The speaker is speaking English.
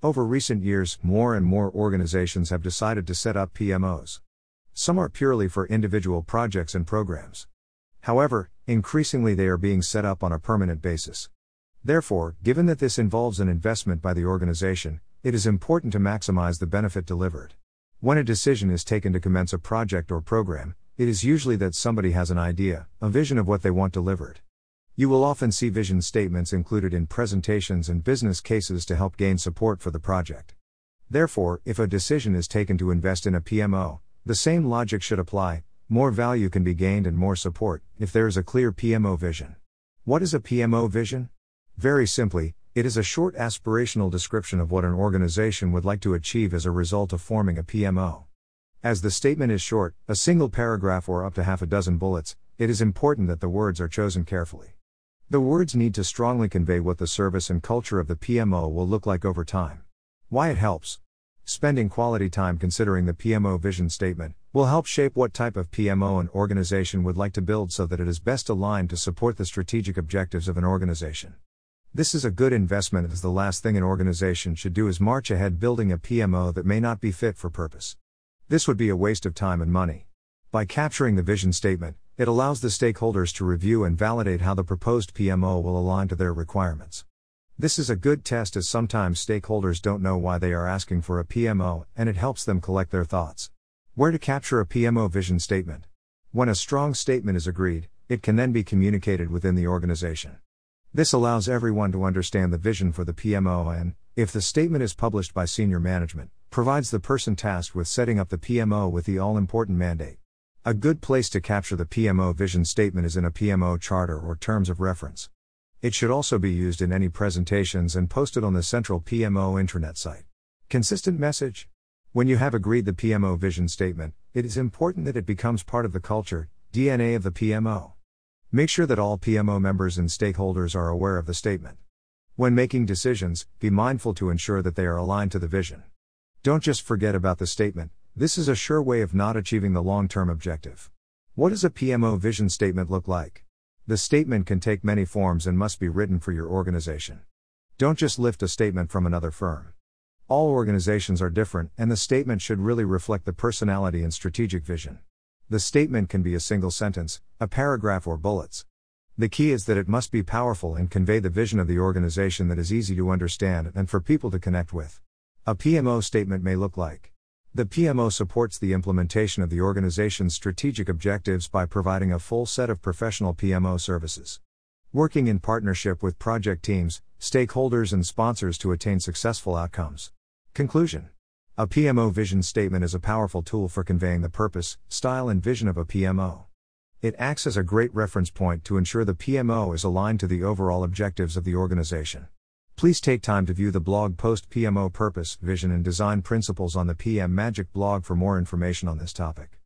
Over recent years, more and more organizations have decided to set up PMOs. Some are purely for individual projects and programs. However, increasingly they are being set up on a permanent basis. Therefore, given that this involves an investment by the organization, it is important to maximize the benefit delivered. When a decision is taken to commence a project or program, it is usually that somebody has an idea, a vision of what they want delivered. You will often see vision statements included in presentations and business cases to help gain support for the project. Therefore, if a decision is taken to invest in a PMO, the same logic should apply more value can be gained and more support if there is a clear PMO vision. What is a PMO vision? Very simply, it is a short aspirational description of what an organization would like to achieve as a result of forming a PMO. As the statement is short, a single paragraph or up to half a dozen bullets, it is important that the words are chosen carefully. The words need to strongly convey what the service and culture of the PMO will look like over time. Why it helps. Spending quality time considering the PMO vision statement will help shape what type of PMO an organization would like to build so that it is best aligned to support the strategic objectives of an organization. This is a good investment as the last thing an organization should do is march ahead building a PMO that may not be fit for purpose. This would be a waste of time and money. By capturing the vision statement, it allows the stakeholders to review and validate how the proposed PMO will align to their requirements. This is a good test as sometimes stakeholders don't know why they are asking for a PMO, and it helps them collect their thoughts. Where to capture a PMO vision statement? When a strong statement is agreed, it can then be communicated within the organization. This allows everyone to understand the vision for the PMO and, if the statement is published by senior management, provides the person tasked with setting up the PMO with the all important mandate. A good place to capture the PMO vision statement is in a PMO charter or terms of reference. It should also be used in any presentations and posted on the central PMO intranet site. Consistent message? When you have agreed the PMO vision statement, it is important that it becomes part of the culture, DNA of the PMO. Make sure that all PMO members and stakeholders are aware of the statement. When making decisions, be mindful to ensure that they are aligned to the vision. Don't just forget about the statement, this is a sure way of not achieving the long term objective. What does a PMO vision statement look like? The statement can take many forms and must be written for your organization. Don't just lift a statement from another firm. All organizations are different, and the statement should really reflect the personality and strategic vision. The statement can be a single sentence, a paragraph, or bullets. The key is that it must be powerful and convey the vision of the organization that is easy to understand and for people to connect with. A PMO statement may look like The PMO supports the implementation of the organization's strategic objectives by providing a full set of professional PMO services. Working in partnership with project teams, stakeholders, and sponsors to attain successful outcomes. Conclusion a PMO vision statement is a powerful tool for conveying the purpose, style, and vision of a PMO. It acts as a great reference point to ensure the PMO is aligned to the overall objectives of the organization. Please take time to view the blog post PMO Purpose, Vision, and Design Principles on the PM Magic blog for more information on this topic.